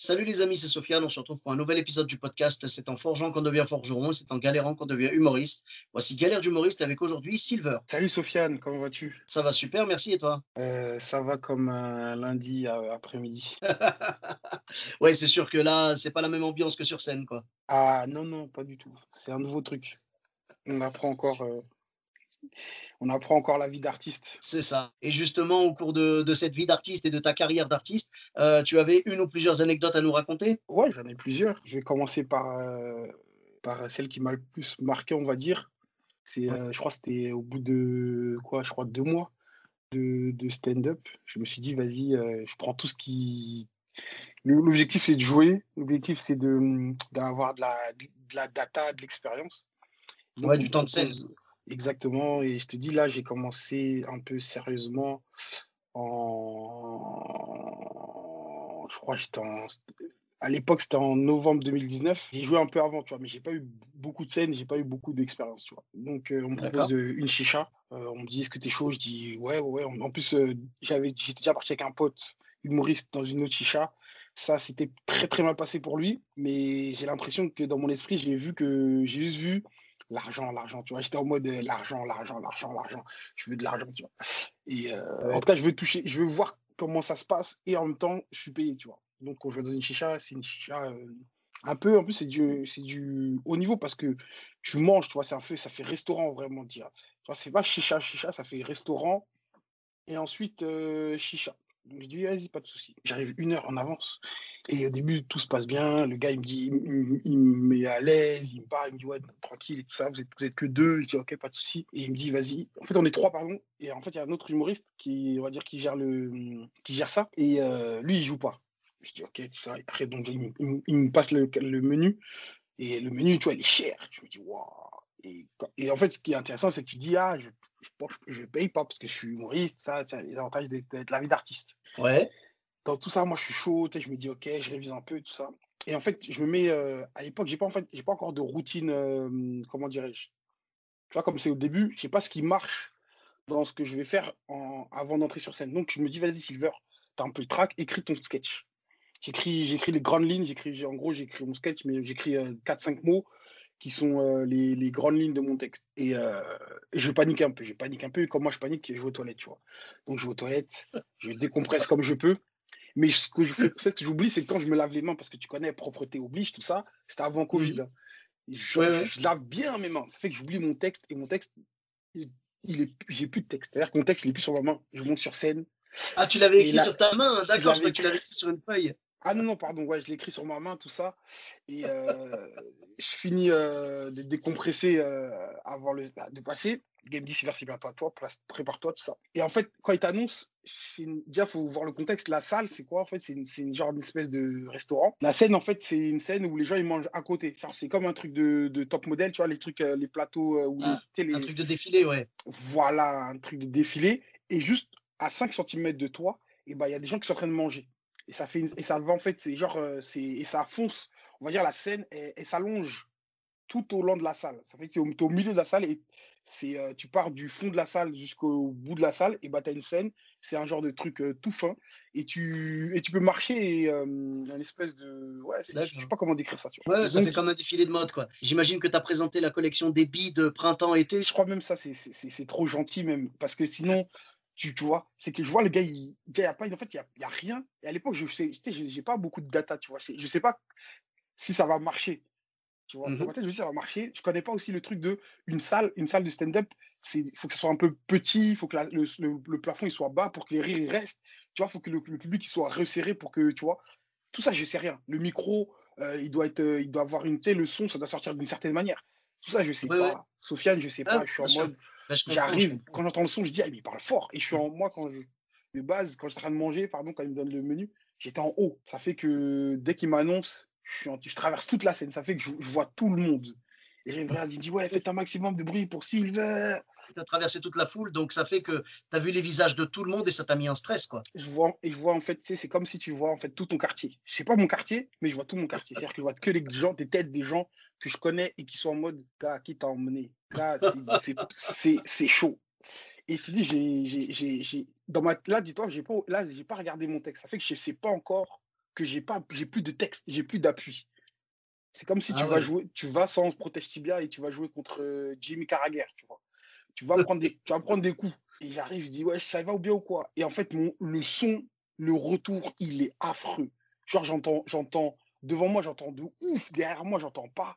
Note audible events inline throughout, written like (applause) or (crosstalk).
Salut les amis, c'est Sofiane. On se retrouve pour un nouvel épisode du podcast. C'est en forgeant qu'on devient forgeron, c'est en galérant qu'on devient humoriste. Voici Galère d'humoriste avec aujourd'hui Silver. Salut Sofiane, comment vas-tu? Ça va super, merci et toi? Euh, Ça va comme un lundi après-midi. (laughs) Ouais, c'est sûr que là, c'est pas la même ambiance que sur scène, quoi. Ah non, non, pas du tout. C'est un nouveau truc. On apprend encore, euh, on apprend encore la vie d'artiste. C'est ça. Et justement, au cours de, de cette vie d'artiste et de ta carrière d'artiste, euh, tu avais une ou plusieurs anecdotes à nous raconter? Ouais, j'en ai plusieurs. Je vais commencer par, euh, par celle qui m'a le plus marqué, on va dire. C'est, euh, je crois que c'était au bout de quoi, je crois deux mois de, de stand-up. Je me suis dit, vas-y, je prends tout ce qui. L'objectif, c'est de jouer. L'objectif, c'est de, d'avoir de la, de la data, de l'expérience. Donc, Ouais, du temps de scène. Exactement. Et je te dis, là, j'ai commencé un peu sérieusement en. Je crois que j'étais en. À l'époque, c'était en novembre 2019. J'ai joué un peu avant, tu vois, mais j'ai pas eu beaucoup de scènes, j'ai pas eu beaucoup d'expérience, tu vois. Donc, euh, on me propose euh, une chicha. Euh, on me dit, est-ce que t'es chaud? Je dis, ouais, ouais, ouais. En plus, j'avais, j'étais déjà parti avec un pote humoriste dans une autre chicha. Ça, c'était très, très mal passé pour lui. Mais j'ai l'impression que dans mon esprit, j'ai vu que j'ai juste vu l'argent, l'argent, tu vois. J'étais en mode euh, l'argent, l'argent, l'argent, l'argent. Je veux de l'argent, tu vois. Et euh, Ouais. en tout cas, je veux toucher, je veux voir comment ça se passe et en même temps, je suis payé, tu vois. Donc, quand je vais dans une chicha, c'est une chicha euh, un peu, en plus, c'est du, c'est du haut niveau parce que tu manges, tu vois, c'est un fait, ça fait restaurant vraiment, dire. Tu vois, c'est pas chicha, chicha, ça fait restaurant et ensuite chicha. Donc, je dis, vas-y, pas de souci. J'arrive une heure en avance. Et au début, tout se passe bien. Le gars, il me dit, il, me- met à l'aise, il me parle, il me dit, ouais, tranquille et tout ça, vous êtes, vous êtes que deux. Je dis, ok, pas de souci. Et il me dit, vas-y. En fait, on est trois, pardon. Et en fait, il y a un autre humoriste qui, on va dire, qui gère, le, qui gère ça. Et euh, lui, il joue pas. Je dis, ok, tout ça. Après, donc, il me passe le, le menu. Et le menu, tu vois, il est cher. Je me dis, waouh. Et, en fait, ce qui est intéressant, c'est que tu dis, ah, je je paye pas parce que je suis humoriste, ça, les avantages d'être d'être la vie d'artiste. Ouais. Dans tout ça, moi, je suis chaud, je me dis, ok, je révise un peu, tout ça. Et en fait, je me mets, euh, à l'époque, j'ai pas, en fait, pas encore de routine, euh, comment dirais-je? Tu vois, comme c'est au début, je sais pas ce qui marche dans ce que je vais faire en- avant d'entrer sur scène. Donc, je me dis, vas-y, Silver, tu as un peu le track, écris ton sketch. J'écris, les grandes lignes, j'écris, en gros, j'écris mon sketch, mais j'écris euh, 4-5 mots qui sont euh, les, les grandes lignes de mon texte. Et, euh, je panique un peu, je panique un peu. Comme moi, je panique, je vais aux toilettes, tu vois. Donc, je vais aux toilettes, je décompresse comme je peux. Mais ce que je fais, ce que j'oublie, c'est que quand je me lave les mains, parce que tu connais, propreté oblige, tout ça, c'était avant Covid. hein. Je, Ouais, ouais. je lave bien mes mains. Ça fait que j'oublie mon texte. Et mon texte, il, est, j'ai plus de texte. C'est-à-dire que mon texte, il est plus sur ma main. Je monte sur scène. Ah, tu l'avais écrit là- sur ta main, d'accord, je crois que tu l'avais écrit sur une feuille. Ah non, non, pardon, ouais, je l'ai écrit sur ma main, tout ça. Et euh, je finis euh, de décompresser euh, avant le, bah, de passer. Le gars me dit, c'est c'est bientôt à toi, prépare-toi, tout ça. Et en fait, quand il t'annonce, une- déjà, il faut voir le contexte. La salle, c'est quoi En fait, c'est une, une genre d'espèce de restaurant. La scène, en fait, c'est une scène où les gens, ils mangent à côté. Genre, c'est comme un truc de, de top modèle, tu vois, les trucs, les plateaux où Ah, les, Un truc de défilé, ouais. voilà, un truc de défilé. Et juste à 5 cm de toi, ben, il y a des gens qui sont en train de manger. Et ça, fait une- et ça va, en fait, c'est genre, euh, c'est, et ça fonce. On va dire, la scène, elle, elle s'allonge tout au long de la salle. Ça fait que tu es au milieu de la salle et c'est, euh, tu pars du fond de la salle jusqu'au bout de la salle et bah, tu as une scène. C'est un genre de truc euh, tout fin. Et tu, et tu peux marcher et euh, un espèce de. Ouais, je sais pas comment décrire ça. Tu vois. Ouais, ça fait comme un défilé de mode, quoi. J'imagine que tu as présenté la collection des billes de printemps-été. je crois même ça, c'est trop gentil même. Parce que sinon, tu, tu vois, c'est que je vois le gars, il il y a pas, en fait, il n'y a, rien. Et à l'époque, je sais, sais, j'ai pas beaucoup de data, tu vois. Je sais pas si ça va marcher. Tu vois, ma tête, je me dis, ça va marcher. Je connais pas aussi le truc de une salle, une salle de stand-up. Il faut que ce soit un peu petit, il faut que la- le, le- le plafond il soit bas pour que les rires ils restent. Tu vois, il faut que le, le public il soit resserré pour que, tu vois, tout ça, je sais rien. Le micro, euh, il, doit être, euh, il doit avoir une, sais, le son, ça doit sortir d'une certaine manière. Tout ça, je sais Ouais, pas. ouais. Sofiane, je sais Ah, pas. Je suis en mode, Bah, je je j'arrive, quand j'entends le son, je dis, ah, mais il parle fort. Et je suis en, moi, quand je, de base, quand j'étais en train de manger, pardon, quand il me donne le menu, j'étais en haut. Ça fait que dès qu'il m'annonce, je, suis en- je traverse toute la scène. Ça fait que je, je vois tout le monde. Et j'ai une vraie, il dit Ouais, faites un maximum de bruit pour Silver. Tu as traversé toute la foule, donc ça fait que tu as vu les visages de tout le monde et ça t'a mis un stress, quoi. Je vois, et je vois en fait, c'est comme si tu vois en fait tout ton quartier. Je sais pas mon quartier, mais je vois tout mon quartier. C'est-à-dire que je vois que les gens, des têtes des gens que je connais et qui sont en mode Gars, qui t'a emmené? Gars, c'est- chaud. Et je te dis, j'ai, dans ma, là, dis-toi, j'ai pas, là, j'ai pas regardé mon texte. Ça fait que je sais pas encore que j'ai pas, j'ai plus de texte, j'ai plus d'appui. C'est comme si Ah tu vas jouer, tu vas sans protège tibia et tu vas jouer contre euh, Jimmy Carragher, tu vois. Tu vas prendre des, tu vas prendre des coups. Et j'arrive, je dis, ouais, ça va ou bien ou quoi? Et en fait, mon, le son, le retour, il est affreux. Genre, j'entends, j'entends, devant moi, j'entends de ouf, derrière moi, j'entends pas,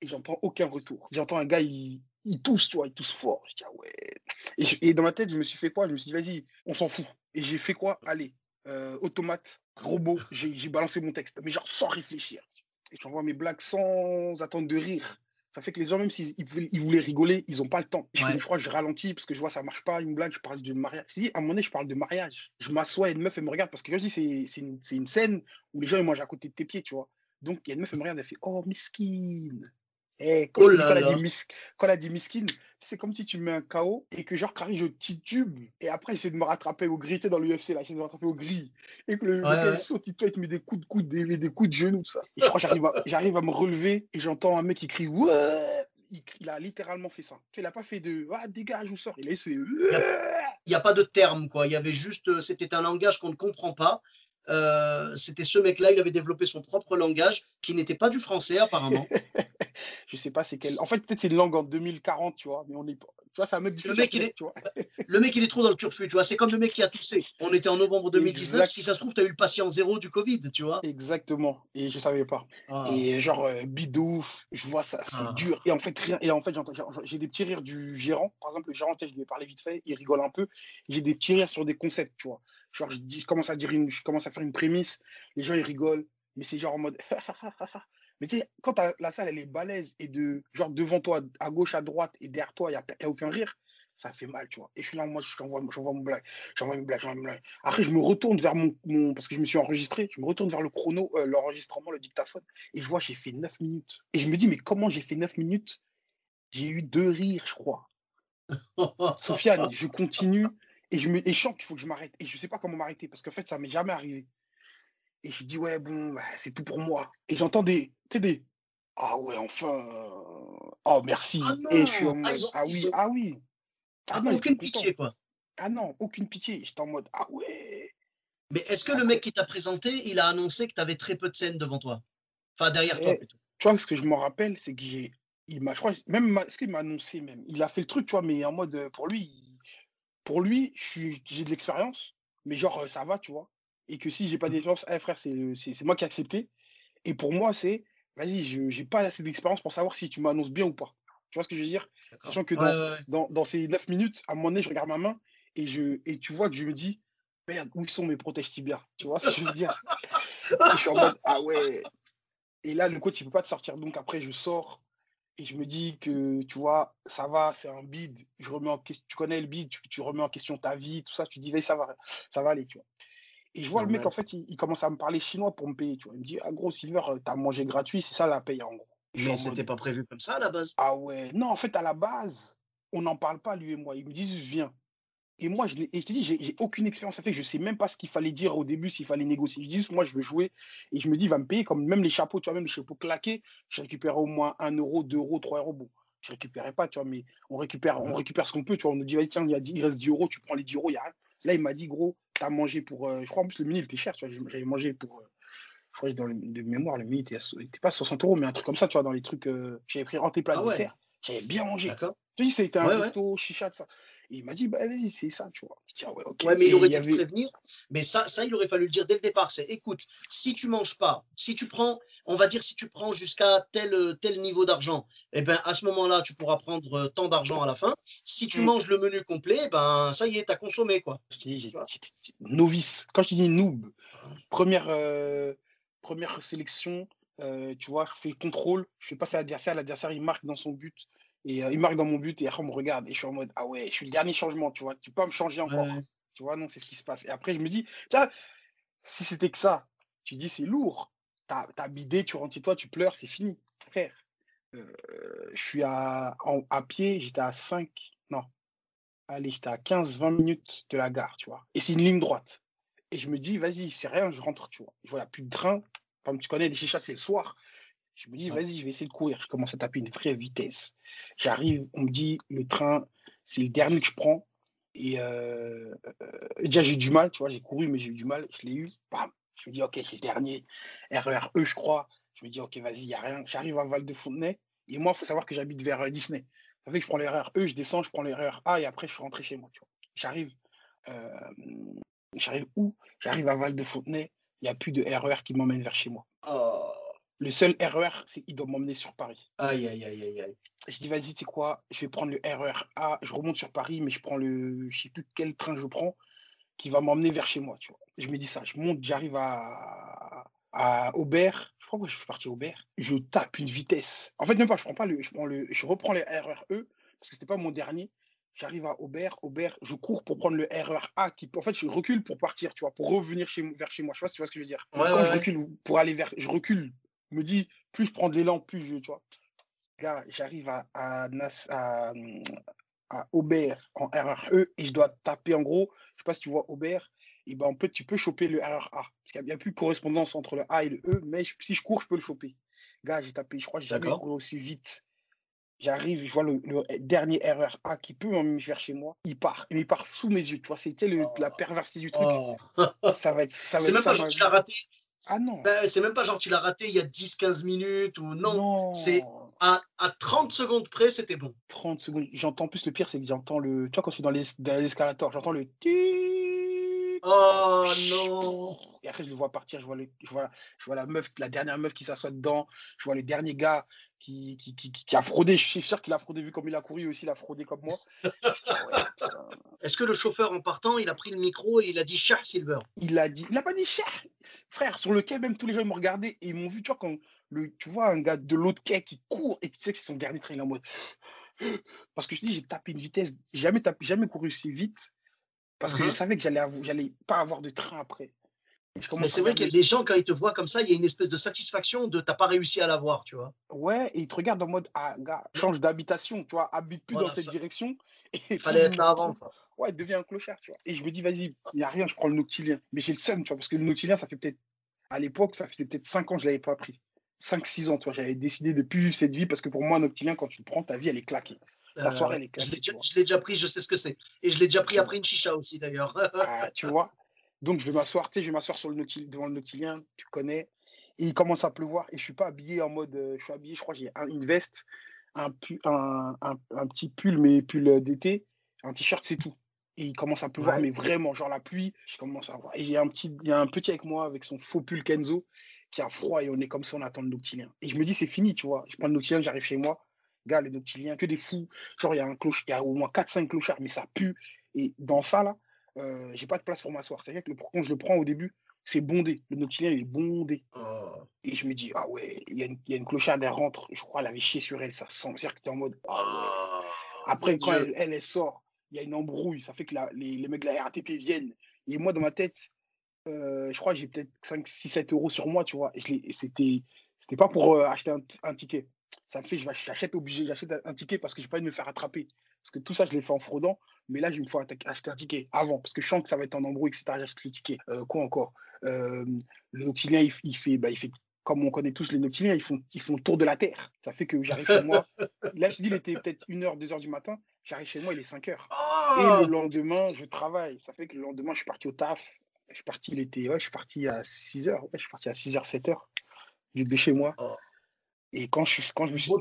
et j'entends aucun retour. J'entends un gars, il, il tousse, tu vois, il tousse fort. Je dis, ah ouais. Et, dans ma tête, je me suis fait quoi? Je me suis dit, vas-y, on s'en fout. Et j'ai fait quoi? Allez, euh, automate, robot, j'ai balancé mon texte, mais genre sans réfléchir. Et j'envoie mes blagues sans attendre de rire. Ça fait que les gens, même s'ils ils voulaient, rigoler, ils n'ont pas le temps. Je, Ouais. que je ralentis parce que je vois ça marche pas, une blague, je parle de mariage. Dis, à un moment donné, je parle de mariage. Je m'assois et une meuf, elle me regarde parce que quand je dis, c'est une, une scène où les gens, ils mangent à côté de tes pieds, tu vois. Donc, il y a une meuf, elle me regarde, elle fait, oh, miskine. Eh, quand, Oh là quand elle a là. dit mis- quand elle a dit miskine, c'est comme si tu me mets un KO et que genre, carré, je titube. Et après, j'essaie de me rattraper au gris, tu sais, dans l'UFC, là, j'essaie de me rattraper au gris. Et que le Ouais, ouais. saute, il, te met des coups de coude, des, des coups de genoux, tout ça. Et je crois j'arrive à, j'arrive à me relever et j'entends un mec qui crie Ouais il, il a littéralement fait ça. Tu n'a pas fait de Ah, dégage ou sort. Il a fait Il n'y a pas de terme, quoi. Il y avait juste, euh, c'était un langage qu'on ne comprend pas. Euh, c'était ce mec-là, il avait développé son propre langage qui n'était pas du français, apparemment. (laughs) Je sais pas c'est quel. En fait, peut-être c'est une langue en 2040, tu vois. Mais on est pas. Tu vois, c'est un mec du Le mec, il est- tu vois. (laughs) Le mec, il est trop dans le turfu, tu vois. C'est comme le mec qui a toussé. On était en novembre 2019. Exact. Si ça se trouve, tu as eu le patient zéro du Covid, tu vois. Exactement. Et je savais pas. Ah. Et genre, euh, bide de ouf, je vois ça, c'est Ah. dur. Et en fait, rien. Et en fait, j'ai des petits rires du gérant. Par exemple, le gérant, tu sais, je lui ai parlé vite fait, il rigole un peu. J'ai des petits rires sur des concepts, tu vois. Genre, je, dis, je, commence à dire une, je commence à faire une prémisse, les gens, ils rigolent, mais c'est genre en mode. (laughs) mais tu sais, quand la salle, elle est balèze et de genre devant toi, à gauche, à droite, et derrière toi, il n'y a, y a aucun rire, ça fait mal, tu vois. Et je suis là, moi, je t'envoie j'envoie mon blague, j'envoie une blague, j'envoie une blague. Après, je me retourne vers mon, mon- Parce que je me suis enregistré, je me retourne vers le chrono, euh, l'enregistrement, le dictaphone, et je vois, j'ai fait 9 minutes. Et je me dis, mais comment j'ai fait 9 minutes? J'ai eu deux rires, je crois. (laughs) Sofiane, je continue, et je, me, et je sens qu'il faut que je m'arrête. Et je sais pas comment m'arrêter, parce qu'en fait, ça m'est jamais arrivé. Et je dis, ouais, bon, bah, c'est tout pour moi. Et j'entends des. Tu des. Ah ouais, enfin. euh, Oh, merci. Ah et je suis en non, mode. ah, Ah oui, ah oui. Ah, non, aucune pitié, quoi. Ah non, aucune pitié. J'étais en mode. Ah ouais. Mais est-ce que le mec qui t'a présenté, il a annoncé que tu avais très peu de scènes devant toi? Enfin, derrière toi, Eh, plutôt. Tu vois, ce que je me rappelle, c'est que j'ai. Il m'a, je crois, même, est-ce qu'il m'a annoncé même Il a fait le truc, tu vois, mais en mode, euh, pour lui, pour lui, j'ai de l'expérience, mais genre, ça va, tu vois? Et que si j'ai pas d'expérience, eh, frère, c'est, moi qui ai accepté. Et pour moi, c'est, vas-y, je j'ai pas assez d'expérience pour savoir si tu m'annonces bien ou pas. Tu vois ce que je veux dire? Sachant que Ouais, dans, ouais, dans, dans ces 9 minutes, à un moment donné, je regarde ma main et, je, et tu vois que je me dis, merde, où sont mes protèges tibias Tu vois ce que je veux dire? (laughs) Et je suis en mode, ah ouais. Et là, le coach, il ne peut pas te sortir. Donc après, je sors et je me dis que, tu vois, ça va, c'est un bid. Je remets en question, tu connais le bid, tu, tu remets en question ta vie, tout ça. Tu dis, ça va, ça va aller, tu vois. Et je vois le mec, en fait, il, il commence à me parler chinois pour me payer, tu vois. Il me dit, ah gros, Silver, t'as mangé gratuit, c'est ça la paye, en gros. Je Mais c'était mode, pas prévu comme ça à la base? ah ouais. Non, en fait, à la base, on n'en parle pas, lui et moi. Ils me disent, je viens. Et moi, je, n'ai- et je te dis, j'ai aucune expérience. Fait que je sais même pas ce qu'il fallait dire au début, s'il fallait négocier. Je dis moi, je veux jouer. Et je me dis, il va me payer comme même les chapeaux, tu vois, même les chapeaux claqués. Je récupère au moins 1 euro, 2 euros, 3 euros. Bon, je récupérais pas, tu vois, mais on récupère, on récupère ce qu'on peut, tu vois. On nous dit, vas-y, tiens, il, y a 10 il reste 10 euros, tu prends les 10 euros, il y a rien. Là, il m'a dit, gros, t'as mangé pour. euh, je crois en plus, le menu, il était cher, tu vois. J'avais mangé pour. euh, je crois que dans le, de mémoire, le menu était, à il était pas 60 euros, mais un truc comme ça, tu vois, dans les trucs. euh, j'avais pris rentré plat Ah ouais. dessert. J'avais bien mangé. D'accord. Tu dis, c'était un Ouais, ouais. resto, chicha, de ça. Et il m'a dit, bah vas-y, c'est ça, tu vois. Ah ouais, ok. Ouais, mais il aurait dû avait- prévenir. Mais ça, ça, il aurait fallu le dire dès le départ. C'est écoute, si tu manges pas, si tu prends, on va dire si tu prends jusqu'à tel, euh, tel niveau d'argent, eh ben à ce moment-là, tu pourras prendre euh, tant d'argent à la fin. Si tu Mm. manges le menu complet, ben ça y est, tu as consommé quoi. Novice. Quand je te dis noob, première, euh, première sélection, euh, tu vois, je fais contrôle, je fais passer à l'adversaire, l'adversaire il marque dans son but, et euh, il marque dans mon but, et après on me regarde, et je suis en mode, ah ouais, je suis le dernier changement, tu vois, tu peux pas me changer encore. Ouais. Tu vois, non, c'est ce qui se passe. Et après, je me dis, tiens, si c'était que ça, tu dis, c'est lourd. T'as as bidé, tu rentres chez toi, tu pleures, c'est fini. Frère, euh, je suis à, à pied, j'étais à 5, non, allez, j'étais à 15-20 minutes de la gare, tu vois. Et c'est une ligne droite. Et je me dis, vas-y, c'est rien, je rentre, tu vois. Je vois, il n'y a plus de train. Comme tu connais, les chichas, c'est le soir. Je me dis, vas-y, je vais essayer de courir. Je commence à taper une vraie vitesse. J'arrive, on me dit, le train, c'est le dernier que je prends. Et euh, euh, déjà, j'ai eu du mal, tu vois, j'ai couru, mais j'ai eu du mal. Je l'ai eu, bam. Je me dis, ok, c'est le dernier. RER E, je crois. Je me dis, ok, vas-y, il n'y a rien. J'arrive à Val-de-Fontenay. Et moi, il faut savoir que j'habite vers euh, Disney. Ça fait que je prends l'erreur E, je descends, je prends l'erreur A et après je suis rentré chez moi. J'arrive. j'arrive où? J'arrive à Val-de-Fontenay. Il n'y a plus de RER qui m'emmène vers chez moi. Oh. Le seul RER, c'est qu'il doit m'emmener sur Paris. Aïe, aïe, aïe, aïe, aïe. Je dis, vas-y, tu sais quoi Je vais prendre le RER A. Je remonte sur Paris, mais je prends le. Je sais plus quel train je prends qui va m'emmener vers chez moi. Tu vois. Je me dis ça. Je monte, j'arrive à à Aubert, je crois que je suis parti à Aubert, je tape une vitesse. En fait, même pas, je prends pas le, je prends le, je reprends le RRE parce que c'était pas mon dernier. J'arrive à Aubert, Aubert, je cours pour prendre le RRA qui, en fait, je recule pour partir, tu vois, pour revenir chez, vers chez moi. Je sais pas si tu vois ce que je veux dire. Quand je recule pour aller vers, je recule, me dis, plus je prends de l'élan, plus je, tu vois. Gars, j'arrive à, à, à, à, Aubert en RRE et je dois taper en gros, je sais pas si tu vois Aubert, et ben, en fait, tu peux choper le RRA. Parce qu'il n'y a plus de correspondance entre le A et le E, mais si je cours, je peux le choper. Gars, j'ai tapé, je crois que j'ai jamais couru aussi vite. J'arrive, je vois le, dernier RRA qui peut me faire chez moi. Il part. Il part sous mes yeux. Tu vois, c'était la oh. perversité du truc. Oh. Ça va être. C'est même pas genre tu l'as raté. Ah non. Ben, c'est même pas genre tu l'as raté il y a 10-15 minutes ou non. non. C'est à, à, 30 secondes près, c'était bon. 30 secondes. J'entends plus le pire, c'est que j'entends le. Tu vois, quand je suis dans l'escalator, j'entends le. Oh non Et après, je le vois partir, je vois, le, je vois, je vois la meuf, la dernière meuf qui s'assoit dedans, je vois le dernier gars qui, qui, qui, qui a fraudé, je suis sûr qu'il a fraudé, vu comme il a couru, aussi il a fraudé comme moi. Est-ce que le chauffeur, en partant, il a pris le micro et il a dit cher Silver? Il a dit, il n'a pas dit cher Frère, sur le quai, même tous les gens m'ont regardé et ils m'ont vu, tu vois, quand le, tu vois un gars de l'autre quai qui court et tu sais que c'est son dernier train, il est en mode. (gasps) Parce que je dis, j'ai tapé une vitesse, jamais, tapé, jamais couru si vite parce que je savais que j'allais pas avoir de train après. Mais c'est vrai qu'il y a des gens, quand ils te voient comme ça, il y a une espèce de satisfaction de t'as pas réussi à l'avoir, tu vois. Ouais, et ils te regardent en mode ah, gars, change d'habitation, tu vois, habite plus dans cette direction. Il (laughs) fallait être là avant. Ouais, devient un clochard, tu vois. Et je me dis, vas-y, il n'y a rien, je prends le noctilien. Mais j'ai le seum, tu vois, parce que le noctilien, ça fait peut-être, à l'époque, ça faisait peut-être 5 ans que je l'avais pas pris. 5-6 ans, tu vois, j'avais décidé de plus vivre cette vie parce que pour moi, un noctilien, quand tu le prends, ta vie, elle est claquée. La euh, soirée, Je l'ai déjà, pris, je sais ce que c'est. Et je l'ai déjà pris après une chicha aussi, d'ailleurs. ah, tu vois Donc, je vais m'asseoir, tu sais, je vais m'asseoir sur le devant le nautilien, tu connais. Et il commence à pleuvoir et je suis pas habillé en mode. Euh, je suis habillé, je crois, j'ai une veste, un, un, un, petit pull, mais pull d'été, un t-shirt, c'est tout. Et il commence à pleuvoir, mais vraiment, genre la pluie, je commence à voir. Et il y a un petit, il y a un petit avec moi avec son faux pull Kenzo qui a froid et on est comme ça, on attend le nautilien. Et je me dis, c'est fini, tu vois. Je prends le nautilien, j'arrive chez moi gars, le noctilien, que des fous. Genre, il y a un cloche, il y a au moins 4-5 clochards, mais ça pue. Et dans ça, là, euh, j'ai pas de place pour m'asseoir. C'est-à-dire que le, quand je le prends au début, c'est bondé. Le noctilien, il est bondé. Oh. Et je me dis, ah ouais, il y, a une, y a une clocharde, elle rentre. Je crois, elle avait chié sur elle, ça sent. C'est-à-dire que tu es en mode. Oh, Après, quand elle, elle, sort, il y a une embrouille. Ça fait que les, les, mecs de la RATP viennent. Et moi, dans ma tête, euh, je crois que j'ai peut-être 5, 6, 7 euros sur moi, tu vois. Et c'était, c'était pas pour euh, acheter un, ticket ça me fait, j'achète obligé, j'achète un ticket parce que je n'ai pas envie de me faire attraper. Parce que tout ça, je l'ai fait en fraudant, mais là, je me faut acheter un ticket avant, parce que je sens que ça va être en embrouille, etc. J'achète le ticket. Euh, quoi encore? Le nautilien, il, fait, bah, il fait, comme on connaît tous les nautiliens, ils font, ils font le tour de la Terre. Ça fait que j'arrive chez moi. (laughs) Là, je dis, il était peut-être 1h, 2h du matin. J'arrive chez moi, il est 5h. Et le lendemain, je travaille. Ça fait que le lendemain, je suis parti au taf. Je suis parti, il était, ouais, je suis parti à 6h. je suis parti à 6h, 7h. J'étais chez moi. Oh. Et quand je, quand je me suis.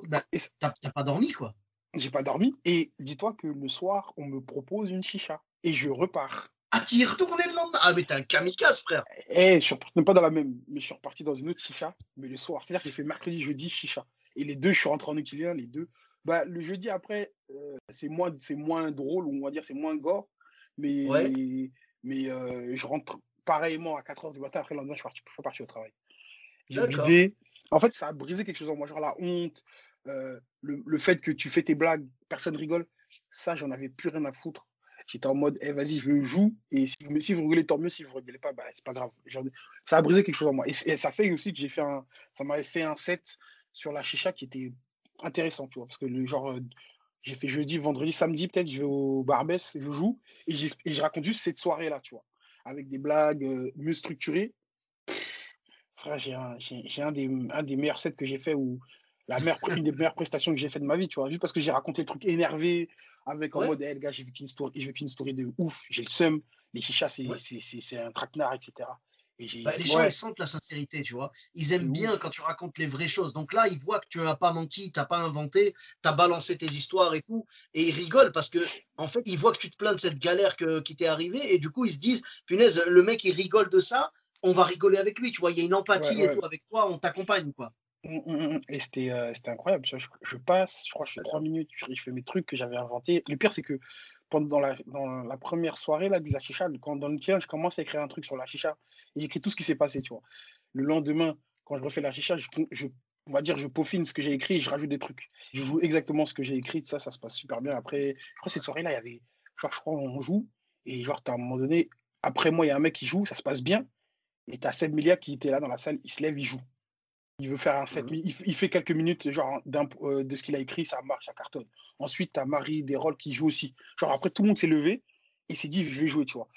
T'as pas dormi, quoi J'ai pas dormi. Et dis-toi que le soir, on me propose une chicha. Et je repars. Ah, tu y retourné le lendemain? Ah, mais t'es un kamikaze, frère Eh, je suis reparti, pas dans la même, mais je suis reparti dans une autre chicha, mais le soir. C'est-à-dire que j'ai fait mercredi, jeudi, chicha. Et les deux, je suis rentré en utilien, les deux. Bah, le jeudi après, euh, c'est moins, moins drôle, on va dire, c'est moins gore. Mais, mais euh, je rentre pareillement à 4h du matin. Après le lendemain, je suis parti, au travail. J'ai vidé, en fait, ça a brisé quelque chose en moi, genre la honte, euh, le, fait que tu fais tes blagues, personne rigole. Ça, j'en avais plus rien à foutre. J'étais en mode, eh, vas-y, je joue. Et si vous, si rigolez, tant mieux. Si vous ne rigolez pas, bah, c'est pas grave. ça a brisé quelque chose en moi. Et, ça fait aussi que j'ai fait un. Ça m'avait fait un set sur la chicha qui était intéressant, tu vois. Parce que le genre. Euh, j'ai fait jeudi, vendredi, samedi, peut-être, je vais au Barbès, je joue. Et, et je raconte juste cette soirée-là, tu vois. Avec des blagues euh, mieux structurées. Frère, j'ai un, un, des, un des meilleurs sets que j'ai fait où la meilleure, une des meilleures prestations que j'ai fait de ma vie, tu vois. Juste parce que j'ai raconté le truc énervé, avec en mode, hey, gars, j'ai vécu une story, j'ai vécu une story de ouf, j'ai le seum, les chichas, c'est un traquenard, etc. Et bah, les gens, ils sentent la sincérité, tu vois. Ils aiment bien quand tu racontes les vraies choses. Donc là, ils voient que tu n'as pas menti, tu n'as pas inventé, tu as balancé tes histoires et tout. Et ils rigolent parce que, en fait, ils voient que tu te plains de cette galère que, qui t'est arrivée. Et du coup, ils se disent, punaise, le mec, il rigole de ça, on va rigoler avec lui, tu vois. Il y a une empathie et tout avec toi, on t'accompagne, quoi. Mmh, mmh, mmh, et c'était euh, incroyable. Je, passe, je crois que je fais trois minutes, je, fais mes trucs que j'avais inventés. Le pire, c'est que pendant la, dans la première soirée là, de la chicha, quand dans le tien, je commence à écrire un truc sur la chicha et j'écris tout ce qui s'est passé, tu vois. Le lendemain, quand je refais la chicha, je, je on va dire, je peaufine ce que j'ai écrit et je rajoute des trucs. Je joue exactement ce que j'ai écrit, ça, ça se passe super bien. Après, je crois que cette soirée-là, il y avait, genre, je crois, on joue et genre, à un moment donné, après moi, il y a un mec qui joue, ça se passe bien. Et tu as Seb Milia qui était là dans la salle, il se lève, il joue. Il veut faire un set, mmh il, fait quelques minutes genre euh, de ce qu'il a écrit, ça marche, ça cartonne. Ensuite, tu as Marie Desrolles qui joue aussi. Genre après, tout le monde s'est levé et s'est dit, je vais jouer, tu vois.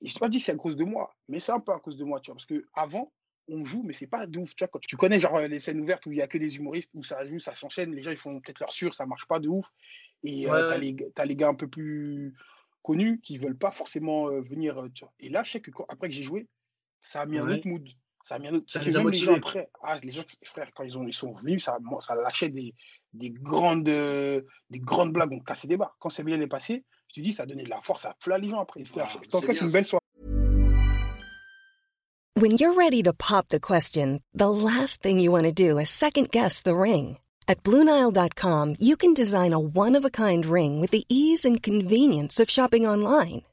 Et je ne pas dit c'est à cause de moi, mais c'est un peu à cause de moi, tu vois. Parce que avant, on joue, mais c'est pas de ouf. Tu vois, quand tu connais genre les scènes ouvertes où il y a que des humoristes, où ça joue, ça s'enchaîne, les gens ils font peut-être leur sûr, ça marche pas de ouf. Et euh, tu as, les gars un peu plus connus qui veulent pas forcément euh, venir. tu vois. Et là, je sais que après que j'ai joué, ça a mis un autre mood. Ça, ça les a Les gens, après, ah, les gens, frère, quand ils, ont, ils sont revenus, ça, ça lâchait des, des, grandes, des grandes blagues, on cassait des barres. Quand c'est bien est passé, je te dis, ça a donné de la force à plein les gens après. Ah, c'est une belle soirée. When you're ready to pop the question, the last thing you want to do is second guess the ring. At Bluenile.com, you can design a one-of-a-kind ring with the ease and convenience of shopping online.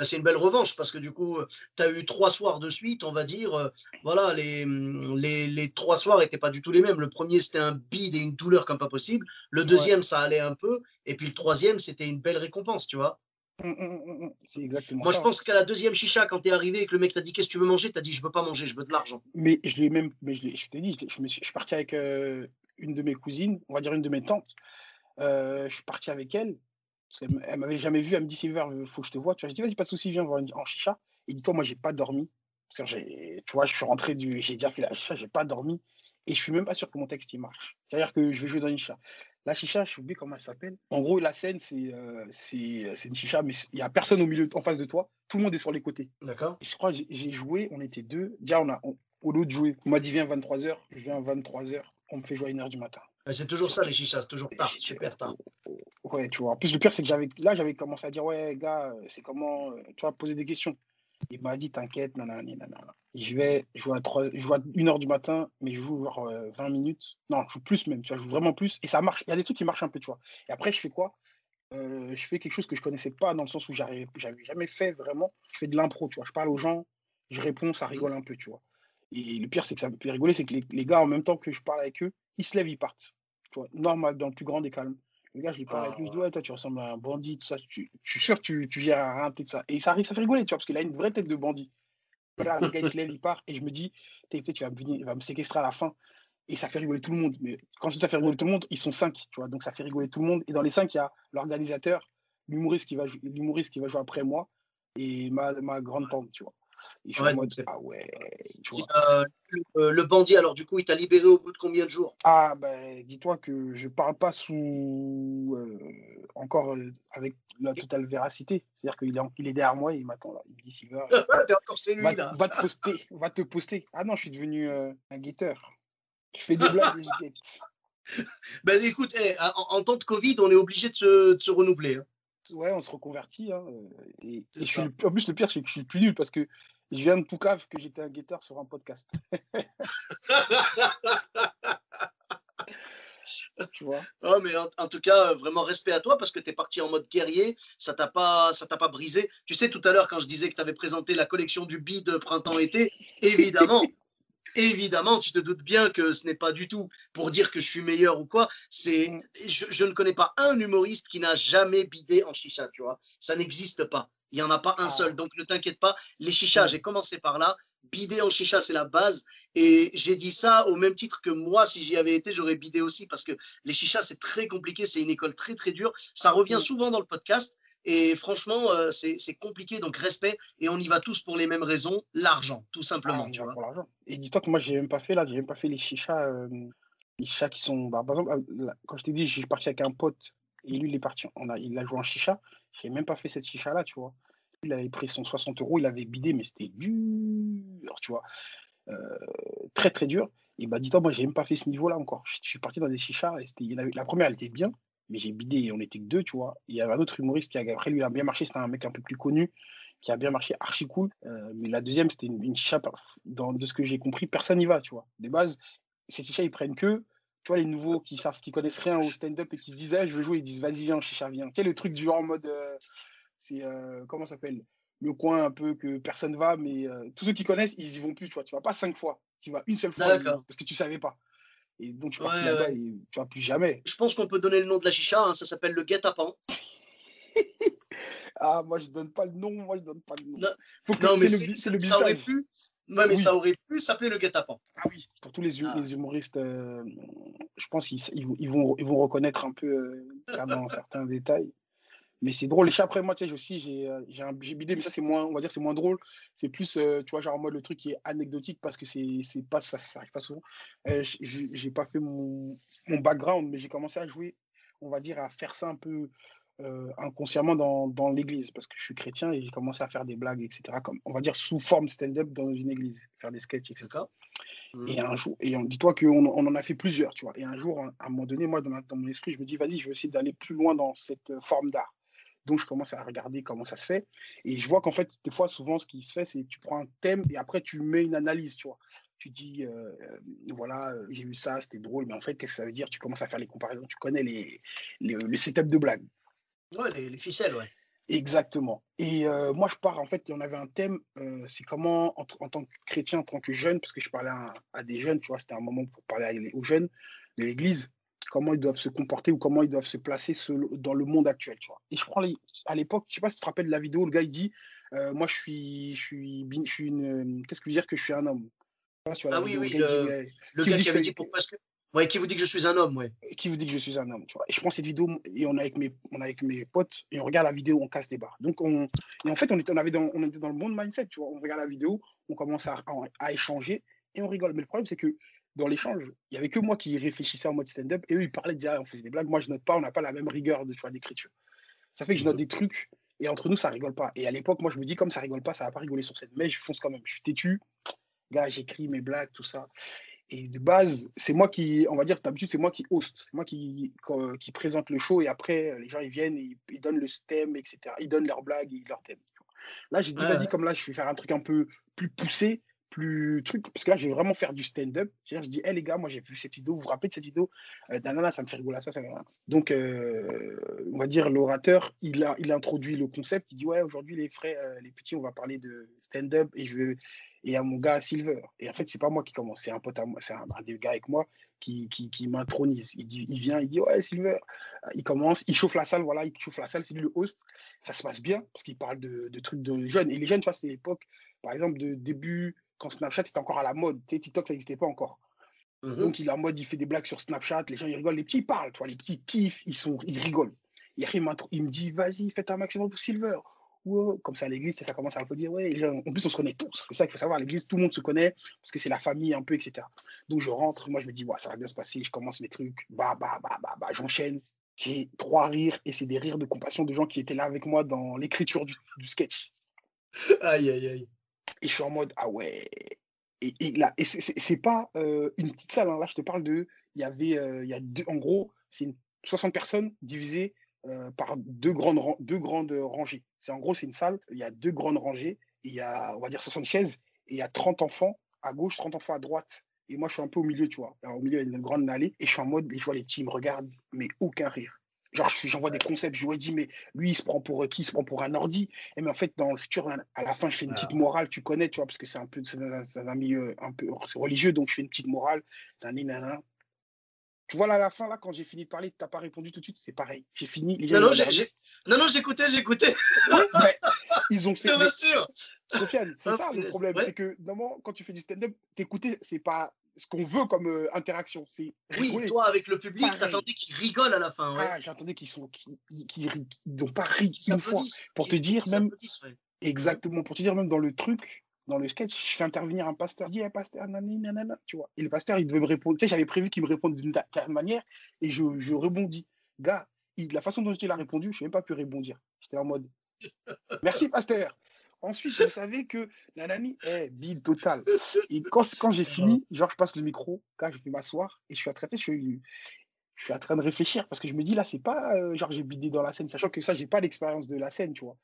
Bah, c'est une belle revanche parce que du coup, tu as eu trois soirs de suite, on va dire. Euh, voilà, les, mmh, les, les trois soirs n'étaient pas du tout les mêmes. Le premier, c'était un bide et une douleur comme pas possible. Le deuxième, ça allait un peu. Et puis le troisième, c'était une belle récompense, tu vois. Mmh, mmh, c'est exactement Moi, je pense qu'à la deuxième chicha, quand tu es arrivé et que le mec t'a dit Qu'est-ce que tu veux manger Tu as dit Je veux pas manger, je veux de l'argent. Mais je l'ai même, mais je, je t'ai dit, je, me suis, je suis parti avec euh, une de mes cousines, on va dire une de mes tantes. Euh, je suis parti avec elle elle m'avait jamais vu, elle me dit Silver, il faut que je te vois. Tu vois, j'ai dit vas-y, pas de soucis, viens voir en chicha. Et dis-toi, moi, j'ai pas dormi. Parce que tu vois, je suis rentré du. J'ai déjà fait la chicha, j'ai pas dormi. Et je suis même pas sûr que mon texte il marche. C'est-à-dire que je vais jouer dans une chicha. La chicha, je sais oublié comment elle s'appelle. En gros, la scène, c'est euh, c'est une chicha, mais il n'y a personne au milieu, en face de toi. Tout le monde est sur les côtés. D'accord. Je crois j'ai joué, on était deux. Déjà, on a, au lieu de jouer, on m'a dit viens 23h, je viens 23h, on me fait jouer à 1h du matin. C'est toujours ça, les chichas, c'est toujours tard, super tard. Ouais, tu vois. En plus, le pire, c'est que j'avais, là, j'avais commencé à dire, ouais, gars, c'est comment, euh, tu vois, poser des questions. Il m'a dit, t'inquiète, nanana, nanana. Je vais, je joue à 3, je joue à 1h du matin, mais je joue genre 20 euh, minutes. Non, je joue plus même, tu vois, je joue vraiment plus. Et ça marche. Il y a des trucs qui marchent un peu, tu vois. Et après, je fais quoi? Euh, Je fais quelque chose que je connaissais pas, dans le sens où j'avais jamais fait vraiment. Je fais de l'impro, tu vois. Je parle aux gens, je réponds, ça rigole un peu, tu vois. Et le pire, c'est que ça me fait rigoler, c'est que les, les, gars, en même temps que je parle avec eux, ils se lèvent, ils partent. Tu vois, normal, dans le plus grand des calmes. Le gars, je lui parle avec lui, je dis, ouais, toi, tu ressembles à un bandit, tout ça. Tu, je suis sûr que tu, tu gères un tout ça. Et ça arrive, ça fait rigoler, tu vois, parce qu'il a une vraie tête de bandit. Là, le gars, il se lève, il part, et je me dis, peut-être tu vas me venir, il va me séquestrer à la fin. Et ça fait rigoler tout le monde. Mais quand je dis ça fait rigoler tout le monde, ils sont cinq, tu vois. Donc ça fait rigoler tout le monde. Et dans les cinq, il y a l'organisateur, l'humoriste qui, va, qui va jouer après moi, et ma, ma grande tante, tu vois. Ah ouais, tu vois. Euh, le, le, bandit, alors du coup, il t'a libéré au bout de combien de jours? Ah, ben, dis-toi que je parle pas sous. Euh, encore euh, avec la totale véracité. C'est-à-dire qu'il est, il est derrière moi et il m'attend là. Il me dit Silver. (laughs) T'es encore chez lui, va, là. Va te poster, va te poster. Ah non, je suis devenu un guetteur. Je fais des blagues et je guette. (laughs) Ben écoute, eh, en, temps de Covid, on est obligé de se, de se renouveler. Hein. Ouais, on se reconvertit. Hein, et, je suis, en plus, le pire, c'est que je suis plus nul parce que je viens de Poucave que j'étais un guetteur sur un podcast. (laughs) tu vois? Oh, mais en, tout cas, vraiment respect à toi parce que tu es parti en mode guerrier, ça t'a pas ça t'a pas brisé. Tu sais tout à l'heure quand je disais que tu avais présenté la collection du bid printemps-été, évidemment, évidemment, tu te doutes bien que ce n'est pas du tout pour dire que je suis meilleur ou quoi. C'est, mm. je, ne connais pas un humoriste qui n'a jamais bidé en chicha, tu vois. Ça n'existe pas. Il n'y en a pas un ah. seul. Donc ne t'inquiète pas. Les chichas, mm. j'ai commencé par là. Bider en chicha, c'est la base. Et j'ai dit ça au même titre que moi, si j'y avais été, j'aurais bidé aussi parce que les chichas, c'est très compliqué. C'est une école très, très dure. Ça revient mm. souvent dans le podcast. Et franchement, euh, c'est compliqué, donc respect. Et on y va tous pour les mêmes raisons, l'argent, tout simplement. Ah, tu vois. Pour l'argent. Et dis-toi que moi, j'ai même pas fait là, j'ai même pas fait les chichas, euh, les chichas qui sont. Bah, par exemple, euh, quand je t'ai dit, j'ai parti avec un pote et lui, il est parti, on a, il a joué en chicha. J'ai même pas fait cette chicha là, tu vois. Il avait pris son 60 euros, il avait bidé, mais c'était dur, tu vois. très très dur. Et bah, dis-toi, moi, j'ai même pas fait ce niveau-là encore. Je suis parti dans des chichas. Et la première, elle était bien mais j'ai bidé et on était que deux, tu vois. Il y avait un autre humoriste qui a, après lui, a bien marché, c'était un mec un peu plus connu, qui a bien marché, archi cool. Euh, mais la deuxième, c'était une, chicha, dans, de ce que j'ai compris, personne n'y va, tu vois. De base, ces chichas, ils prennent que, tu vois, les nouveaux qui savent, qui connaissent rien au stand-up et qui se disent, eh, je veux jouer, ils disent, vas-y, viens, chicha, viens. Tu sais, le truc du genre en mode, euh, c'est, euh, comment ça s'appelle? Le coin un peu que personne va, mais tous ceux qui connaissent, ils y vont plus, tu vois. Tu vas pas cinq fois, tu vas une seule fois, parce que tu savais pas. Et donc, tu parti là-bas et tu vas plus jamais. Je pense qu'on peut donner le nom de la chicha. Hein, ça s'appelle le guet-apens. (laughs) ah, moi, je donne pas le nom. Moi, je donne pas le nom. Non, mais c'est le, ça aurait pu. Non, mais ça aurait pu s'appeler le guet-apens. Ah oui, pour tous les, ah. les humoristes, euh, je pense qu'ils ils, vont, ils vont reconnaître un peu euh, dans (laughs) certains détails. Mais c'est drôle. Et après, moi, tu sais, aussi, j'ai euh, j'ai bidé, mais ça, c'est moins, on va dire, c'est moins drôle. C'est plus, euh, tu vois, genre en mode le truc qui est anecdotique parce que c'est pas, ça, ça arrive pas souvent. Euh, j'ai pas fait mon, mon background, mais j'ai commencé à jouer, on va dire, à faire ça un peu inconsciemment dans, dans l'église parce que je suis chrétien et j'ai commencé à faire des blagues, etc. Comme, on va dire, sous forme stand-up dans une église, faire des sketchs, etc. Et mmh. un jour, et dis-toi qu'on on en a fait plusieurs, tu vois. Et un jour, à un moment donné, moi, dans, dans mon esprit, je me dis, vas-y, je vais essayer d'aller plus loin dans cette forme d'art. Donc, je commence à regarder comment ça se fait. Et je vois qu'en fait, des fois, souvent, ce qui se fait, c'est que tu prends un thème et après, tu mets une analyse, tu vois. Tu dis, euh, voilà, euh, j'ai vu ça, c'était drôle, mais en fait, qu'est-ce que ça veut dire? Tu commences à faire les comparaisons, tu connais les, les, setups de blagues. Ouais, les, ficelles, ouais. Exactement. Et euh, moi, je pars, en fait, on avait un thème, c'est comment, en, tant que chrétien, en tant que jeune, parce que je parlais à, à des jeunes, tu vois, c'était un moment pour parler aux jeunes de l'Église, comment ils doivent se comporter ou comment ils doivent se placer dans le monde actuel. Tu vois. Et je prends à l'époque, je sais pas si tu te rappelles de la vidéo, le gars il dit euh, Moi je suis, je suis, je suis une. Qu'est-ce que veut dire que je suis un homme? Ah oui, oui, le, gars, qui, avait dit pourquoi Ouais, qui vous dit que je suis un homme, ouais. Qui vous dit que je suis un homme, tu vois. Et je prends cette vidéo et on est avec mes, on est avec mes potes et on regarde la vidéo, on casse des barres. Donc on, et en fait on était, on avait dans, on était dans le monde mindset, tu vois. On regarde la vidéo, on commence à, à échanger et on rigole. Mais le problème c'est que dans l'échange, il n'y avait que moi qui réfléchissais en mode stand-up et eux, ils parlaient déjà, on faisait des blagues. Moi, je note pas, on n'a pas la même rigueur de choix d'écriture. Ça fait que je note mmh des trucs et entre nous, ça rigole pas. Et à l'époque, moi, je me dis, comme ça rigole pas, ça va pas rigoler sur scène. Mais je fonce quand même. Je suis têtu. Gars, j'écris mes blagues, tout ça. Et de base, c'est moi qui, on va dire, d'habitude, c'est moi qui host. C'est moi qui, qui présente le show et après, les gens, ils viennent, et ils, donnent le thème, etc. Ils donnent leurs blagues et leurs thèmes. Là, j'ai dit, vas-y, comme là, je vais faire un truc un peu plus poussé plus truc, parce que là, je vais vraiment faire du stand-up. Je dis, hé les gars, moi j'ai vu cette vidéo, vous vous rappelez de cette vidéo? Euh, ça me fait rigoler, ça, ça. Donc, euh, on va dire, l'orateur, il il introduit le concept. Il dit, ouais, aujourd'hui, les frères, euh, les petits, on va parler de stand-up et je vais. Et à mon gars Silver. Et en fait, c'est pas moi qui commence, c'est un pote à moi, c'est un, des gars avec moi qui, qui, qui m'intronise. Il, dit, il vient, il dit, ouais, Silver. Il commence, il chauffe la salle, voilà, il chauffe la salle, c'est lui le host. Ça se passe bien parce qu'il parle de, de, trucs de jeunes. Et les jeunes, tu vois, c'était l'époque, par exemple, de début quand Snapchat était encore à la mode. TikTok, ça n'existait pas encore. Mmh Donc, il est en mode, il fait des blagues sur Snapchat, les gens, ils rigolent. Les petits, parlent, tu les petits kiffent, ils, sont, ils rigolent. Et après, il, me dit, vas-y, faites un maximum pour Silver. Comme ça, à l'église, ça commence à un peu dire, ouais, en plus, on se connaît tous. C'est ça qu'il faut savoir. À l'église, tout le monde se connaît parce que c'est la famille un peu, etc. Donc, je rentre, moi, je me dis, ouais, ça va bien se passer. Je commence mes trucs, bah, bah, bah, bah, bah, j'enchaîne. J'ai trois rires et c'est des rires de compassion de gens qui étaient là avec moi dans l'écriture du, du sketch. Aïe, aïe, aïe. Et je suis en mode, ah ouais. Et, là, et c'est pas euh, une petite salle. Hein. Là, je te parle de. Il y avait. Euh, y a deux, en gros, c'est 60 personnes divisées euh, par deux grandes, deux grandes rangées. C'est en gros, c'est une salle. Il y a deux grandes rangées. il y a, on va dire, 60 chaises. Et il y a 30 enfants à gauche, 30 enfants à droite. Et moi, je suis un peu au milieu, tu vois. Alors, au milieu, il y a une grande allée. Et je suis en mode, et je vois les petits, ils me regardent, mais aucun rire. Genre, je- j'envoie des concepts, je lui ai dit, mais lui, il se prend pour euh, qui Il se prend pour un ordi? Et mais en fait, dans le futur, à la fin, je fais une petite morale, tu connais, tu vois, parce que c'est un peu, un, un milieu un peu religieux, donc je fais une petite morale. Tu vois, là, à la fin, là, quand j'ai fini de parler, tu n'as pas répondu tout de suite, c'est pareil. J'ai fini. Non, non, non, non, j'écoutais, j'écoutais. Ouais, ils ont (laughs) Je fait. te rassure. Sofiane, c'est Ah, ça le problème, ouais. c'est que normalement, quand tu fais du stand-up, t'écouter, c'est pas ce qu'on veut comme euh, interaction, c'est Oui, toi, avec le public, t'attendais qu'ils rigolent à la fin. Ouais. Ah, j'attendais qu'ils sont, qu'ils, qu'ils, n'ont pas ri Ils une fois. Pour te dire même- ouais. Exactement, pour te dire même dans le truc, dans le sketch, je fais intervenir un pasteur, dis un pasteur, nanani, nanana, tu vois. Et le pasteur, il devait me répondre. Tu sais, j'avais prévu qu'il me réponde d'une ta- certaine manière, et je, je rebondis. Gars, il- la façon dont il a répondu, je n'ai même pas pu rebondir. J'étais en mode, (laughs) merci pasteur. Ensuite, vous savez que nanani est bide total. Et quand, quand j'ai fini, genre, je passe le micro, quand je vais m'asseoir, et je suis à traiter, je suis, je suis en train de réfléchir, parce que je me dis, là, c'est pas euh, genre j'ai bidé dans la scène, sachant que ça, j'ai pas l'expérience de la scène, tu vois.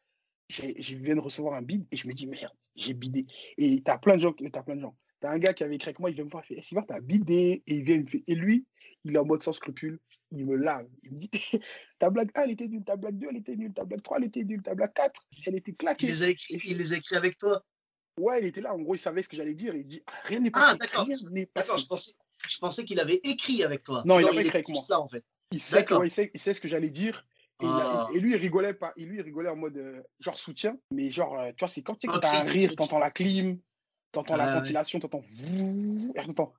Je viens de recevoir un bid, et je me dis, merde, j'ai bidé. Et t'as plein de gens, t'as plein de gens. T'as un gars qui avait écrit avec moi, il vient me voir, il fait, Sylvain, t'as bidé. Et il vient, il me fait, et lui, il est en mode sans scrupule, il me lave. Il me dit, (laughs) ta blague 1, elle était nulle, ta blague 2, elle était nulle, ta blague 3, elle était nulle, ta blague 4, elle était Il claquée. les a écrits, il les a écrits avec toi? Ouais, il était là, en gros, il savait ce que j'allais dire, il dit, ah, rien n'est Ah, passé, d'accord. je pensais, je pensais qu'il avait écrit avec toi. Non, il a pas est écrit avec moi. là, en fait. Il sait, que, D'accord. ouais, il, sait, il sait ce que j'allais dire. Et, il a- Ah. et lui, il rigolait pas. Et lui, il rigolait en mode euh, genre soutien. Mais genre, euh, tu vois, c'est quand tu sais, quand Un t'as un cri, rire, t'entends la clim, t'entends Ah la ouais. ventilation, t'entends et après t'entends.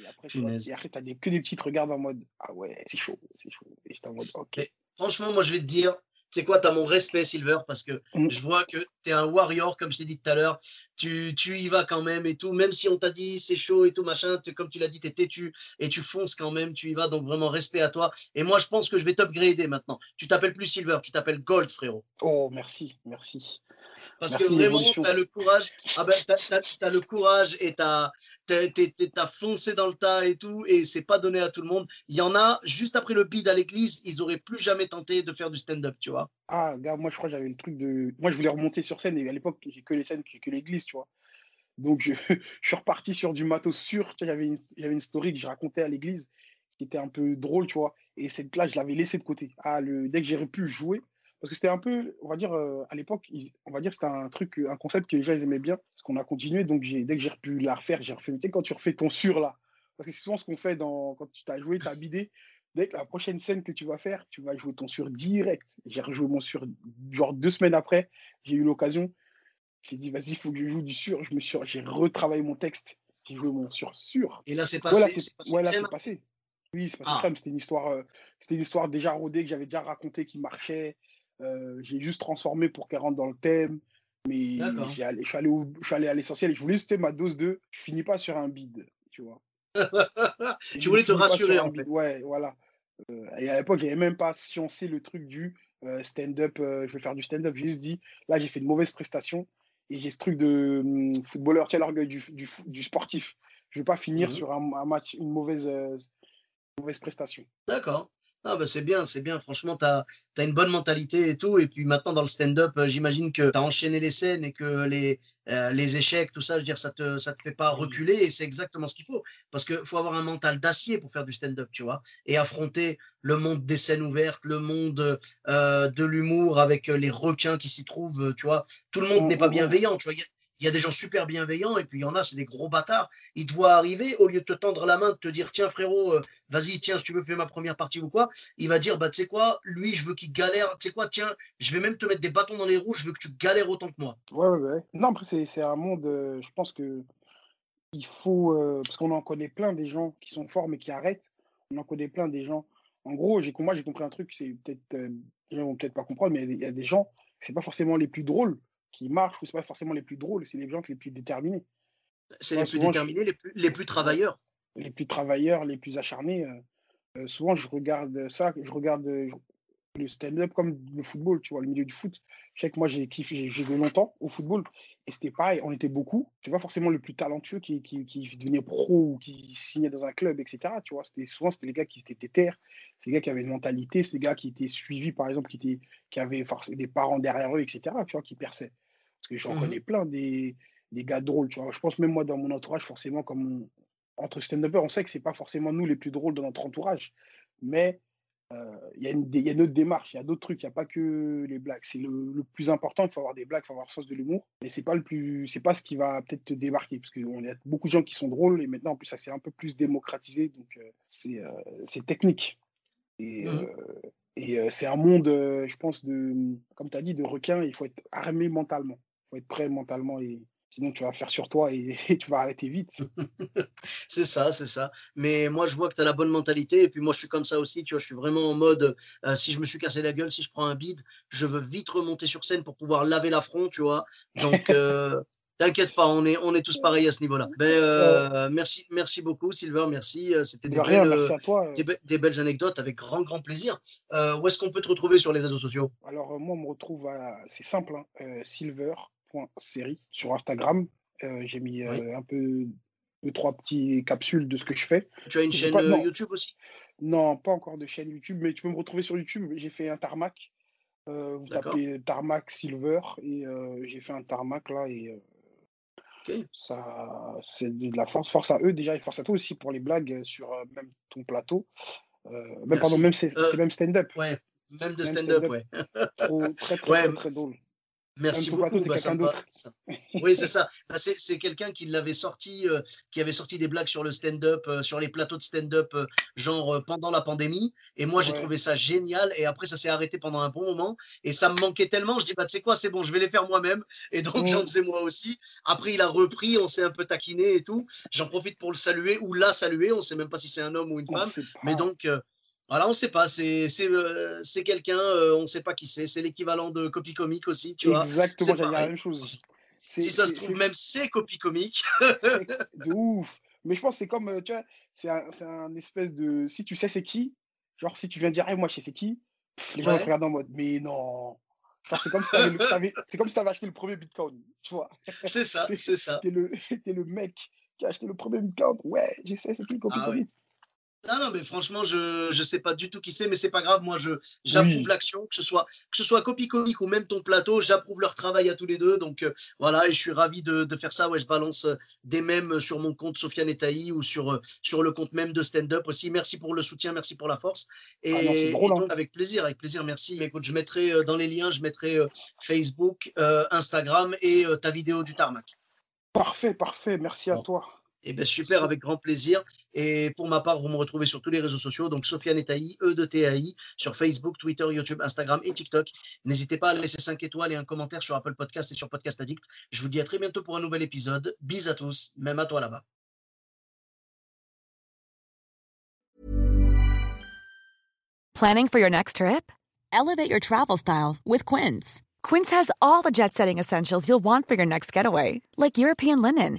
Et après, tu après, t'as des, que des petites regards en mode ah ouais, c'est chaud, c'est chaud. Et j'étais en mode ok. Mais- Franchement, moi, je vais te dire, tu sais quoi, tu as mon respect, Silver, parce que Mm. je vois que tu es un warrior, comme je t'ai dit tout à l'heure. Tu, tu y vas quand même et tout, même si on t'a dit c'est chaud et tout, machin, comme tu l'as dit, tu es têtu et tu fonces quand même, tu y vas, donc vraiment respect à toi. Et moi, je pense que je vais t'upgrader maintenant. Tu t'appelles plus Silver, tu t'appelles Gold, frérot. Oh, merci, merci. Parce Merci, que vraiment, tu as le courage. Ah ben, t'as, t'as- t'as le courage et tu as, foncé dans le tas et tout, et c'est pas donné à tout le monde. Il y en a, juste après le bid à l'église, ils auraient plus jamais tenté de faire du stand-up, tu vois. Ah, gars, moi, je crois que j'avais le truc de. Moi, je voulais remonter sur scène, et à l'époque, j'ai que les scènes, j'ai que l'église, tu vois. Donc, je, (laughs) suis reparti sur du matos sûr. J'avais une, story que je racontais à l'église qui était un peu drôle, tu vois. Et cette là, je l'avais laissé de côté. Ah, le, dès que j'ai pu jouer, parce que c'était un peu, on va dire, euh, à l'époque, on va dire c'était un truc, un concept que les gens aimaient bien, parce qu'on a continué. Donc, dès que j'ai pu la refaire, j'ai refait. Tu sais, quand tu refais ton sur là, parce que c'est souvent ce qu'on fait dans, quand tu t'as joué, tu as bidé. Dès que la prochaine scène que tu vas faire, tu vas jouer ton sur direct. J'ai rejoué mon sur, genre deux semaines après, j'ai eu l'occasion. J'ai dit, vas-y, il faut que je joue du sur. Je me suis, j'ai retravaillé mon texte. J'ai joué mon sur sur. Et là, c'est passé. là, c'est passé ouais, là, crème. c'est passé. Oui, c'est passé Ah. crème. C'était une histoire, euh, c'était une histoire déjà rodée que j'avais déjà racontée qui marchait. Euh, j'ai juste transformé pour qu'elle rentre dans le thème. Mais allé- je suis allé, au- je suis allé à l'essentiel et je voulais c'était ma dose de. Je finis pas sur un bide, tu vois. Tu je voulais ne te rassurer, en fait. Ouais, voilà. Euh, et à l'époque, j'avais même pas sciencé le truc du euh, stand-up. euh, je vais faire du stand-up. J'ai juste dit, là, j'ai fait une mauvaise prestation et j'ai ce truc de hum, footballeur, tiens l'orgueil du, du, du sportif. Je vais pas finir Mhm. sur un, un match, une mauvaise, mauvaise prestation. D'accord. Ah bah c'est bien, c'est bien. Franchement, tu as, une bonne mentalité et tout. Et puis maintenant, dans le stand-up, euh, j'imagine que tu as enchaîné les scènes et que les, euh, les échecs, tout ça, je veux dire, ça te, ça te fait pas reculer. Et c'est exactement ce qu'il faut. Parce qu'il faut avoir un mental d'acier pour faire du stand-up, tu vois. Et affronter le monde des scènes ouvertes, le monde euh, de l'humour avec les requins qui s'y trouvent, tu vois. Tout le monde Mm, n'est pas mm, mm. bienveillant, tu vois. Il y a- il y a des gens super bienveillants et puis il y en a, c'est des gros bâtards. Ils te voient arriver, au lieu de te tendre la main, de te dire tiens frérot, euh, vas-y, tiens, si tu veux faire ma première partie ou quoi, il va dire bah tu sais quoi, lui, je veux qu'il galère, tu sais quoi, tiens, je vais même te mettre des bâtons dans les roues, je veux que tu galères autant que moi. Ouais, ouais, ouais. Non, après, c'est un monde, euh, je pense que il faut, euh, parce qu'on en connaît plein des gens qui sont forts mais qui arrêtent. On en connaît plein des gens. En gros, moi, j'ai compris un truc, c'est peut-être, les gens vont peut-être pas comprendre, mais il y a des gens, c'est pas forcément les plus drôles qui marchent, ou c'est pas forcément les plus drôles, c'est les gens qui les plus déterminés. C'est les plus je- déterminés, les plus, les plus travailleurs. les plus travailleurs, les plus acharnés. euh, euh, souvent, je regarde ça, je regarde euh, je- le stand-up comme le football, tu vois, le milieu du foot. Je sais que moi, j'ai kiffé, j'ai joué longtemps au football et c'était pareil, on était beaucoup. C'est pas forcément le plus talentueux qui, qui, qui devenait pro ou qui signait dans un club, etc. Tu vois, c'était souvent c'était les gars qui étaient terres, c'est les gars qui avaient une mentalité, les gars qui étaient suivis, par exemple, qui, étaient, qui avaient des parents derrière eux, etc. Tu vois, qui perçaient. Parce que j'en Mhm. connais plein des, des gars drôles, tu vois. Je pense même moi, dans mon entourage, forcément, comme entre stand-uppers, on sait que c'est pas forcément nous les plus drôles de notre entourage, mais euh, il y, y a une autre démarche, il y a d'autres trucs, il n'y a pas que les blagues. C'est le, le, plus important, il faut avoir des blagues, il faut avoir sens de l'humour, mais c'est pas le plus, c'est pas ce qui va peut-être te démarquer, parce qu'il y a beaucoup de gens qui sont drôles, et maintenant, en plus, ça s'est un peu plus démocratisé, donc euh, c'est euh, technique. Et, mmh. et c'est un monde, je pense, de, comme tu as dit, de requins, il faut être armé mentalement, faut être prêt mentalement et, Sinon, tu vas faire sur toi et, (laughs) tu vas arrêter vite. (laughs) c'est ça, c'est ça. Mais moi, je vois que tu as la bonne mentalité. Et puis, moi, je suis comme ça aussi. Tu vois, je suis vraiment en mode euh, si je me suis cassé la gueule, si je prends un bide, je veux vite remonter sur scène pour pouvoir laver l'affront, tu vois. Donc, euh, (laughs) T'inquiète pas, on est, on est tous pareils à ce niveau-là. Ben, euh, merci, merci beaucoup, Silver. Merci. C'était des, belles, des, belles anecdotes avec grand, grand plaisir. où est-ce qu'on peut te retrouver sur les réseaux sociaux? Alors, moi, on me retrouve à. C'est simple, hein, Silver série sur Instagram. Euh, j'ai mis euh, un peu deux, trois petites capsules de ce que je fais. Tu as une chaîne euh, YouTube aussi? Non, pas encore de chaîne YouTube, mais tu peux me retrouver sur YouTube. J'ai fait un tarmac. vous tapez tarmac silver et j'ai fait un tarmac là et ça c'est de la force. Force à eux déjà et force à toi aussi pour les blagues sur même ton plateau. même, pardon, même c'est même stand-up. Ouais, même de stand-up, (laughs) ouais. très, très, très drôle. Merci beaucoup. Bah, oui, c'est ça. Bah, c'est quelqu'un qui l'avait sorti, euh, qui avait sorti des blagues sur le stand-up, euh, sur les plateaux de stand-up, euh, genre pendant la pandémie. Et moi, j'ai trouvé ça génial. Et après, ça s'est arrêté pendant un bon moment. Et ça me manquait tellement. Je dis, bah, tu sais quoi, c'est bon, je vais les faire moi-même. Et donc, j'en faisais moi aussi. Après, il a repris, on s'est un peu taquiné et tout. J'en profite pour le saluer ou la saluer. On ne sait même pas si c'est un homme ou une femme. Mais donc, voilà, on ne sait pas. C'est euh, quelqu'un, euh, on ne sait pas qui c'est. C'est l'équivalent de copie comique aussi, tu vois. Exactement, j'allais la même chose. Si ça se trouve, même c'est copie comique. (laughs) de ouf. Mais je pense que c'est comme, euh, tu vois, c'est un, un, espèce de. Si tu sais c'est qui, genre si tu viens dire, hey, moi je sais c'est qui, les gens vont te regarder en mode, mais non. C'est comme, si tu (laughs) comme si avais acheté le premier Bitcoin, tu vois. C'est ça, c'est ça. T'es le, (laughs) es le mec qui a acheté le premier Bitcoin. Ouais, je sais c'est qui, copie ah, comique. Non, non, mais franchement, je ne sais pas du tout qui c'est, mais c'est pas grave. Moi, je j'approuve l'action, que ce soit que ce soit copie comique ou même ton plateau, j'approuve leur travail à tous les deux. Donc euh, voilà, et je suis ravi de, de, faire ça. Ouais, je balance euh, des mèmes sur mon compte Sofiane Etaï ou sur euh, sur le compte même de Stand Up aussi. Merci pour le soutien, merci pour la force. Et, ah donc, avec plaisir, avec plaisir, merci. Écoute, je mettrai dans les liens, je mettrai Facebook, Instagram et ta vidéo du tarmac. Parfait, parfait. Merci à toi. Eh bien, super, avec grand plaisir. Et pour ma part, vous me retrouvez sur tous les réseaux sociaux, donc Sofiane Etaï, E de TAI, sur Facebook, Twitter, YouTube, Instagram et TikTok. N'hésitez pas à laisser 5 étoiles et un commentaire sur Apple Podcast et sur Podcast Addict. Je vous dis à très bientôt pour un nouvel épisode. Bis à tous, même à toi là-bas. Planning for your next trip? Elevate your travel style with Quince. Quince has all the jet setting essentials you'll want for your next getaway, like European linen